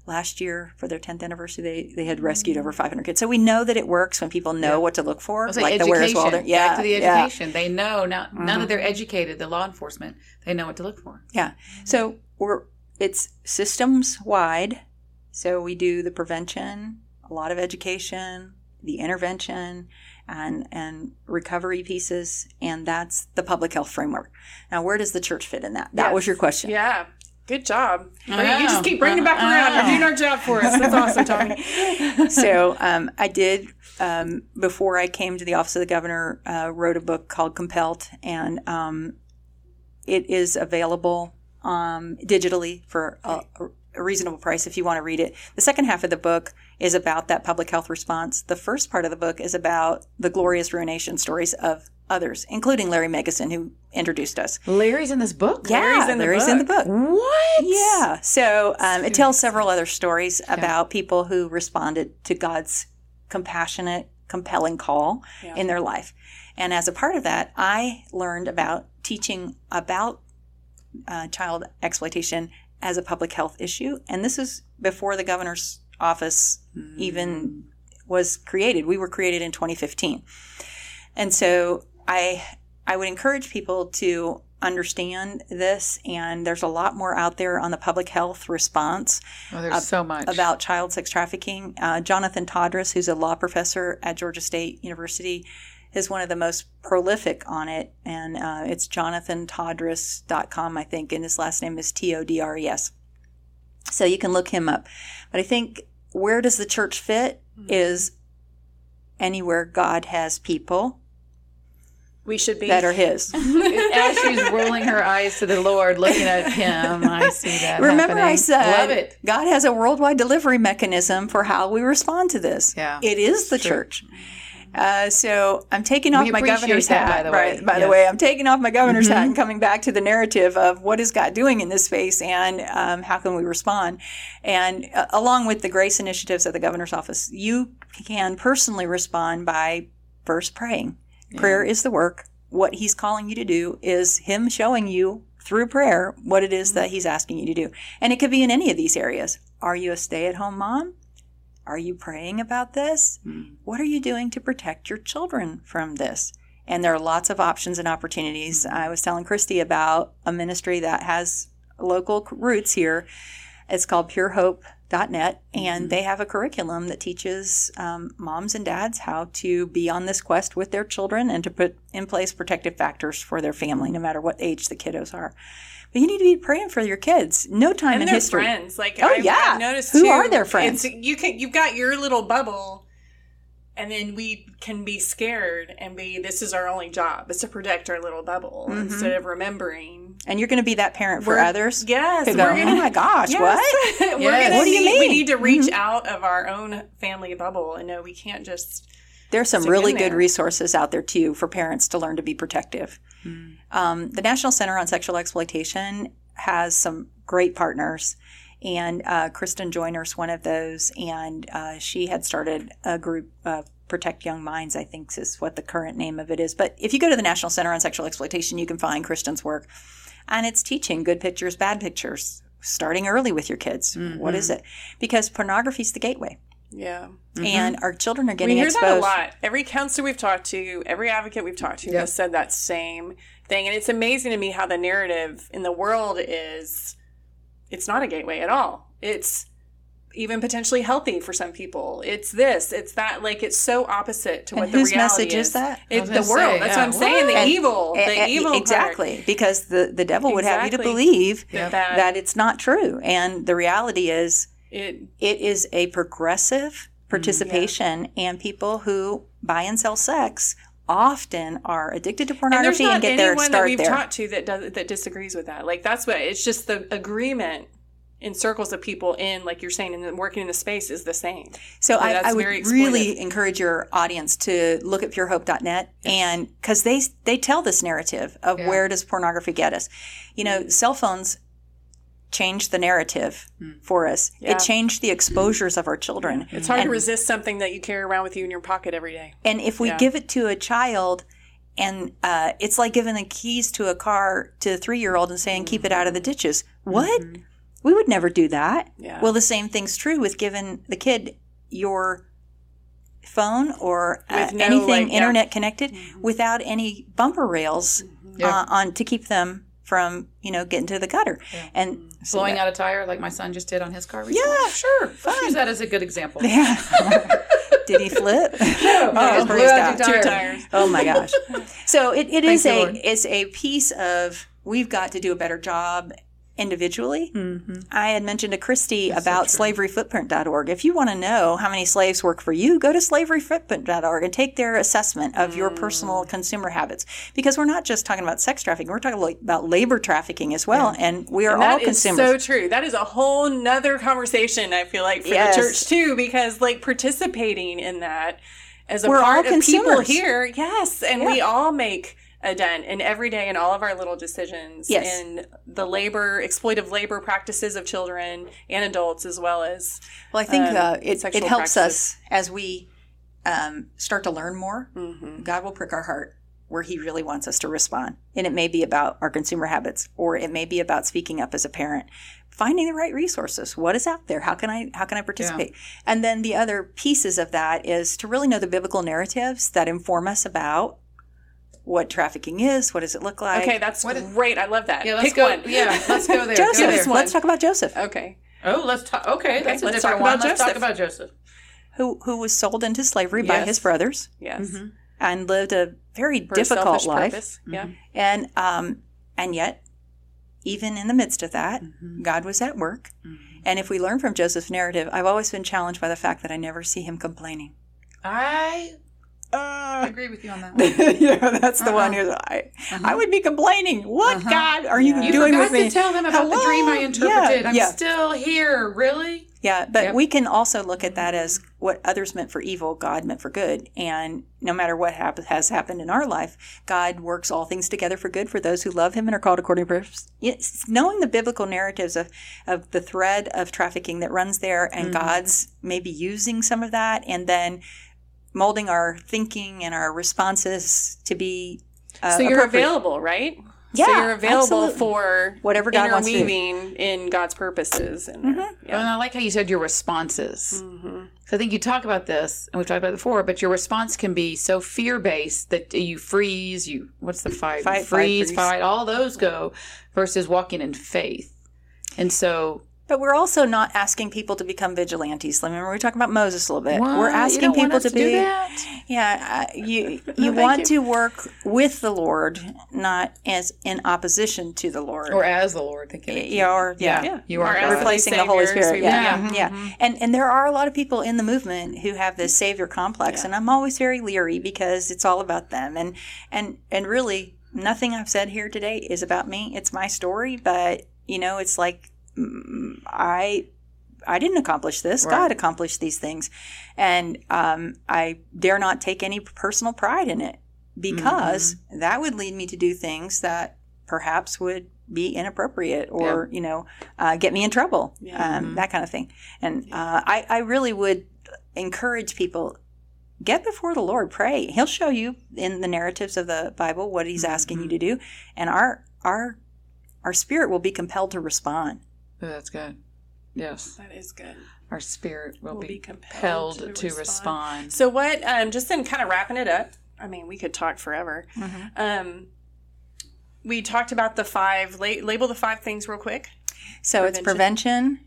last year for their 10th anniversary, they, they had rescued over 500 kids. So we know that it works when people know what to look for, like like the Where's education. Yeah, Back to the yeah. Mm-hmm. education. They know now. Now that they're educated, the law enforcement, they know what to look for. Yeah. So we're it's systems wide. So we do the prevention, a lot of education, the intervention, and and recovery pieces, and that's the public health framework. Now, where does the church fit in that? That Yes. was your question. Yeah. Good job. I You just keep bringing it back around. You're doing our job for us. That's awesome, Tommy. so um, I did um, before I came to the office of the governor. Uh, wrote a book called Compelled, and um, it is available um, digitally for a, a reasonable price if you want to read it. The second half of the book is about that public health response. The first part of the book is about the glorious ruination stories of others, including Larry Megason, who introduced us. Larry's in this book. Yeah, Larry's in the Larry's in the book. What? Yeah. So um, it tells several other stories about people who responded to God's compassionate, compelling call Yeah. in their life. And as a part of that, I learned about teaching about uh, child exploitation as a public health issue. And this is before the governor's office even was created. We were created in 2015. And so I I would encourage people to understand this and there's a lot more out there on the public health response Oh, there's so much about child sex trafficking. Uh, Jonathan Todres, who's a law professor at Georgia State University, is one of the most prolific on it. And uh, it's jonathantodres.com, I think, and his last name is T O D R E S. So you can look him up. But I think where does the church fit hmm. is anywhere God has people We should be. that are his. As she's rolling her eyes to the Lord, looking at him, I see that. Remember, I said love it. God has a worldwide delivery mechanism for how we respond to this. Yeah. it is the True. church. Uh, so I'm taking off We my governor's that, hat. by the way. Right, by the way, I'm taking off my governor's hat Mhm. and coming back to the narrative of what is God doing in this space and um, how can we respond. And uh, along with the grace initiatives at the governor's office, you can personally respond by first praying. Prayer is the work. What he's calling you to do is him showing you through prayer what it is that he's asking you to do. And it could be in any of these areas. Are you a stay at home mom? Are you praying about this? Hmm. What are you doing to protect your children from this? And there are lots of options and opportunities. Hmm. I was telling Christy about a ministry that has local roots here. It's called purehope.net, and hmm. they have a curriculum that teaches um, moms and dads how to be on this quest with their children and to put in place protective factors for their family, no matter what age the kiddos are. But you need to be praying for your kids. No time and in their history. friends. Like Oh, I've, yeah. I've noticed Who too, are their friends? It's, you can you've got your little bubble, and then we can be scared and be this is our only job is to protect our little bubble Mm-hmm. instead of remembering. And you're going to be that parent for We're- others. Yes, go, gonna. oh my gosh, Yes. what? Yes. gonna What do you need, mean? Mm-hmm. We need to reach out of our own family bubble and know we can't just. There's some really good resources out there too for parents to learn to be protective. Hmm. Um, the National Center on Sexual Exploitation has some great partners, and uh, Kristen is one of those. And uh, she had started a group, uh, Protect Young Minds, I think is what the current name of it is. But if you go to the National Center on Sexual Exploitation, you can find Kristen's work, and it's teaching good pictures, bad pictures. Starting early with your kids. What is it? Because pornography is the gateway, Yeah, and mm-hmm. our children are getting we getting hear exposed. that a lot. Every counselor we've talked to, every advocate we've talked to, Yep. has said that same thing, and it's amazing to me how the narrative in the world is. It's not a gateway at all. It's even potentially healthy for some people. It's this, it's that. Like it's so opposite to what the whose reality message is that? It's the world. say, That's yeah. what I'm saying. The And- evil, the A- a- evil, part. exactly because the the devil would have you to Exactly. believe That- that, it's not true and the reality is It it is a progressive mm, participation and people who buy and sell sex often are addicted to and there's pornography and, not get their anyone that we've there talked to that does that disagrees with that. Like that's what it's just the agreement in circles of people in, like you're saying, and working in the space is the same. so Yeah, I, I would really encourage your audience to look at purehope.net and because they they tell this narrative of Yeah. where does pornography get us you know mm. cell phones changed the narrative for us Yeah. it changed the exposures of our children It's hard And- to resist something that you carry around with you in your pocket every day. And if we Yeah. give it to a child, and uh, it's like giving the keys to a car to a three year old and saying, keep it out of the ditches. What? We would never do that. Yeah. Well, the same thing's true with giving the kid your phone or uh, no, anything like, yeah. Mm-hmm. internet connected without any bumper rails Yeah. uh, on to keep them from you know getting to the gutter. And mm-hmm. so Blowing that- out a tire like my son just did on his car recently. Yeah, sure. Let's use that as a good example. Yeah. Did he flip? No, Oh, blew out Two tire. tires. Oh my gosh. So it, it is a Lord. it's a piece of we've got to do a better job individually. Mm-hmm. I had mentioned to Christy about slaveryfootprint.org. If you want to know how many slaves work for you, go to slaveryfootprint.org and take their assessment of your Mm. personal consumer habits. Because we're not just talking about sex trafficking, we're talking about labor trafficking as well. And we are And all that is consumers. so true. That is a whole nother conversation. I feel like for Yes. the church too, because like participating in that as a We're part all of people here, yes, and we all make a dent in every day in all of our little decisions Yes. in the labor, exploitive labor practices of children and adults, as well as Well, I think um, uh, it, it helps practices. us as we um, start to learn more. Mm-hmm. God will prick our heart where He really wants us to respond. And it may be about our consumer habits, or it may be about speaking up as a parent, finding the right resources. What is out there? How can I how can I participate? And then the other pieces of that is to really know the biblical narratives that inform us about what trafficking is. What does it look like? Okay, that's What is- great. I love that. Yeah, let's Pick go. one. Yeah, let's go there. Go Joseph. there. Let's talk about Joseph, Okay. Oh, let's talk. Okay, that's a let's different talk one. about Let's talk Joseph. about Joseph. who who was sold into slavery by his brothers Yes. Mm-hmm. and lived a very For difficult selfish life. purpose. Yeah. Mm-hmm. And um, and yet, even in the midst of that, mm-hmm. God was at work. And if we learn from Joseph's narrative, I've always been challenged by the fact that I never see him complaining. I Uh, agree with you on that one. yeah, that's the one Uh-huh. who I, I uh-huh. would be complaining. What uh-huh. God are you You doing forgot with me? to tell them about the dream I interpreted. Yeah, I'm yeah. still here. Really? Yeah, but Yep. we can also look at that as what others meant for evil, God meant for good. And no matter what hap- has happened in our life, God works all things together for good for those who love Him and are called according to purpose. It's knowing the biblical narratives of, of the thread of trafficking that runs there and mm-hmm. God's maybe using some of that and then molding our thinking and our responses to be uh, So you're available, right? Yeah, so you're available absolutely. for Whatever God wants to do. interweaving in God's purposes. And And I like how you said your responses. So I think you talk about this, and we've talked about it before, but your response can be so fear based that you freeze, you, what's the fight? Fight, fight, freeze, freeze. fight, all those go versus walking in faith. And so But we're also not asking people to become vigilantes. Remember, we were talking about Moses a little bit. What? We're You asking don't want people us to to do be. that? Yeah, uh, you you want to work with the Lord, not as in opposition to the Lord. or as the Lord, thinking of yeah, or yeah, Yeah. you are Or as God. the replacing the Holy Spirit. we- Yeah, yeah. mhm, yeah. And and there are a lot of people in the movement who have this savior complex, and I'm always very leery because it's all about them. And and and really, nothing I've said here today is about me. It's my story, but you know, it's like I. I didn't accomplish this. God accomplished these things, and um, I dare not take any personal pride in it because that would lead me to do things that perhaps would be inappropriate or you know uh, get me in trouble um, that kind of thing. And uh, I, I really would encourage people get before the lord pray. He'll show you in the narratives of the bible what he's asking you to do. And our our our spirit will be compelled to respond that's good. Yes. that is good. Our spirit will, Will be, be compelled compelled to to, respond. respond. So what? Um, just in kind of wrapping it up. I mean, we could talk forever. Mm-hmm. Um, we talked about the five. La- label the five things real quick. so it's prevention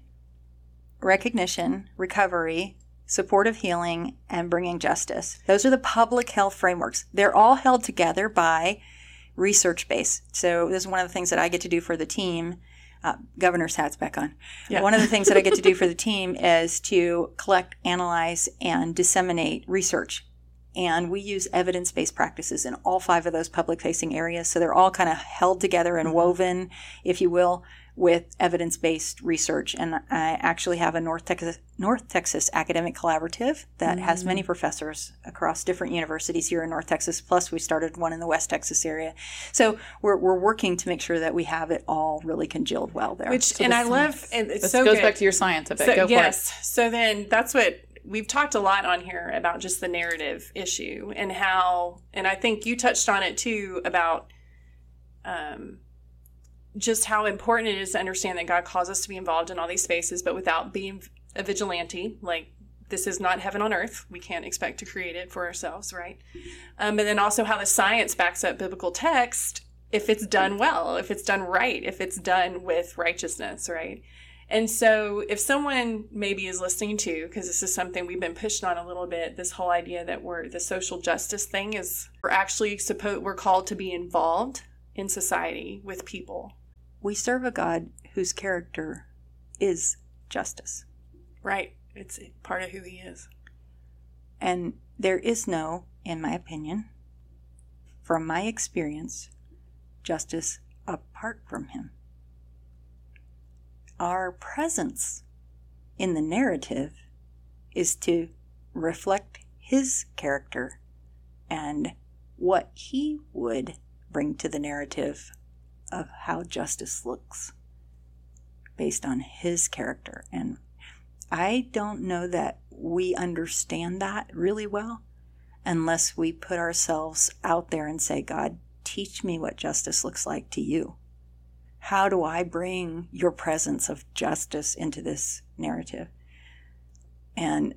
recognition recovery supportive healing and bringing justice those are the public health frameworks they're all held together by research base. So this is one of the things that I get to do for the team. Uh, governor's hats back on. One of the things that I get to do for the team is to collect, analyze, and disseminate research. And we use evidence based practices in all five of those public facing areas. So they're all kind of held together and woven, if you will, with evidence based research. And I actually have a North Texas, North Texas academic collaborative that has many professors across different universities here in North Texas. Plus, we started one in the West Texas area. So we're, we're working to make sure that we have it all really congealed well there. Which and I love. And it's This so goes good. back to your science of it. So, Go for yes. So then that's what we've talked a lot on here about just the narrative issue and how, and I think you touched on it too about um, just how important it is to understand that God calls us to be involved in all these spaces, but without being a vigilante. Like, this is not heaven on earth. We can't expect to create it for ourselves, right? Um, but then also how the science backs up biblical text if it's done well, if it's done right, if it's done with righteousness, right? And so, if someone maybe is listening to, because this is something we've been pushed on a little bit, this whole idea that we're the social justice thing is we're actually supposed we're called to be involved in society with people, We serve a God whose character is justice. right? It's part of who He is. And there is no, in my opinion, from my experience, justice apart from him. Our presence in the narrative is to reflect his character and what he would bring to the narrative of how justice looks based on his character. And I don't know that we understand that really well unless we put ourselves out there and say, God, teach me what justice looks like to you. How do I bring your presence of justice into this narrative? And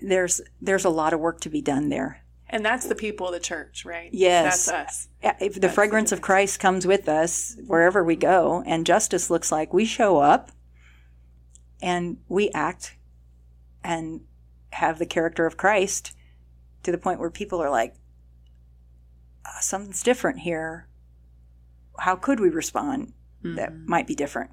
there's there's a lot of work to be done there. And that's the people of the church, right? Yes. That's us. If the That's fragrance of Christ comes with us wherever we go, and justice looks like we show up and we act and have the character of Christ to the point where people are like, "Ah, something's different here. How could we respond that might be different?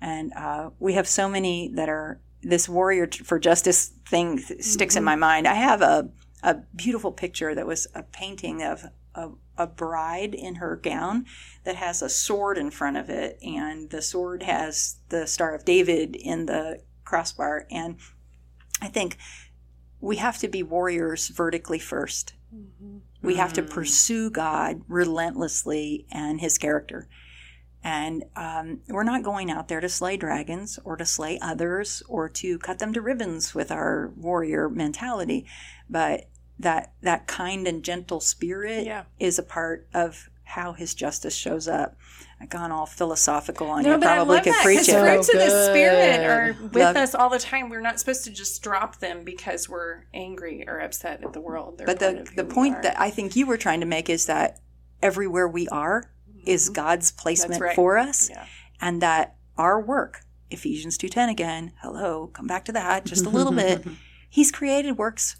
And uh, we have so many that are this warrior for justice thing th- sticks in my mind. I have a a beautiful picture that was a painting of a, a bride in her gown that has a sword in front of it, and the sword has the Star of David in the crossbar. And I think we have to be warriors vertically 1st mm-hmm. We have to mm. pursue God relentlessly and His character. And um, we're not going out there to slay dragons or to slay others or to cut them to ribbons with our warrior mentality, but that that kind and gentle spirit Yeah. is a part of how His justice shows up. I've gone all philosophical on No, you. but I love could that preach because it. fruits of the spirit are with Love- us all the time. We're not supposed to just drop them because we're angry or upset at the world. They're but the the point are. that I think you were trying to make is that everywhere we are is God's placement Mm-hmm. right. for us, Yeah. and that our work, Ephesians two ten again. Hello, come back to that just a little bit. He's created works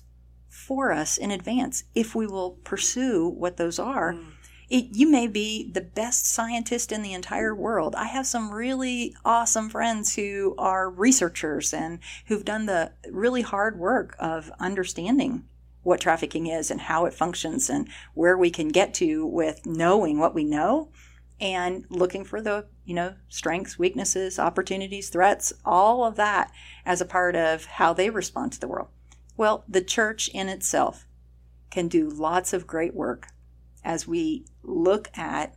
for us in advance if we will pursue what those are. Mm. It, you may be the best scientist in the entire world. I have some really awesome friends who are researchers and who've done the really hard work of understanding what trafficking is and how it functions and where we can get to with knowing what we know and looking for the you know strengths weaknesses opportunities threats all of that as a part of how they respond to the world. Well the church in itself can do lots of great work as we look at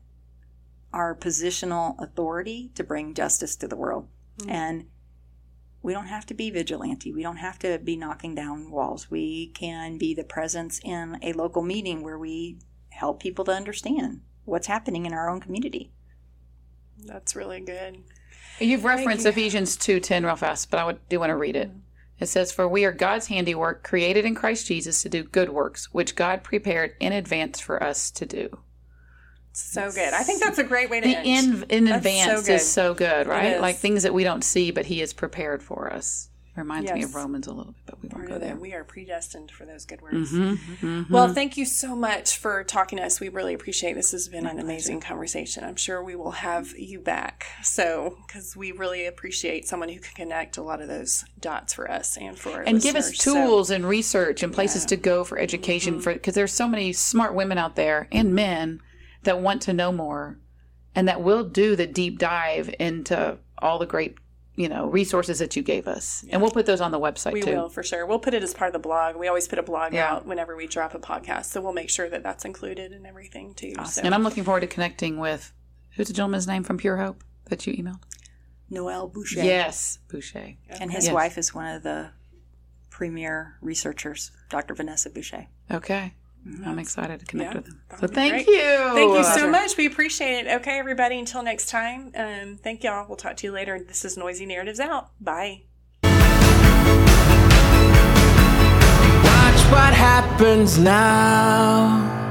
our positional authority to bring justice to the world. Mm-hmm. And we don't have to be vigilante. We don't have to be knocking down walls. We can be the presence in a local meeting where we help people to understand what's happening in our own community. That's really good. You've referenced you. Ephesians 2.10 real fast, but I would, do want to read it. Mm-hmm. It says, For we are God's handiwork, created in Christ Jesus to do good works, which God prepared in advance for us to do. So good. I think that's a great way to The end. in, in That's advance so is so good, right? Like things that we don't see, but He has prepared for us. Reminds me of Romans a little bit, but we won't go there. We are predestined for those good works. Mhm. Well, thank you so much for talking to us. We really appreciate this. Has been an amazing conversation. I'm sure we will have you back. So, because we really appreciate someone who can connect a lot of those dots for us and for and give us listeners. So- tools and research and places to go for education Mm-hmm. for because there's so many smart women out there and men that want to know more and that will do the deep dive into all the great you know resources that you gave us and we'll put those on the website too. we too will for sure. We'll put it as part of the blog. We always put a blog Yeah. out whenever we drop a podcast, so we'll make sure that that's included and everything too. So. and i'm looking forward to connecting with who's the gentleman's name from pure hope that you emailed Noel Bouché. yes bouché And his Yes. wife is one of the premier researchers, Dr. Vanessa Bouché. okay I'm excited to connect Yeah, with them. So thank great. you. Thank you so much. We appreciate it. Okay, everybody, until next time, um, thank y'all. We'll talk to you later. This is Noisy Narratives Out. Bye. Watch what happens now.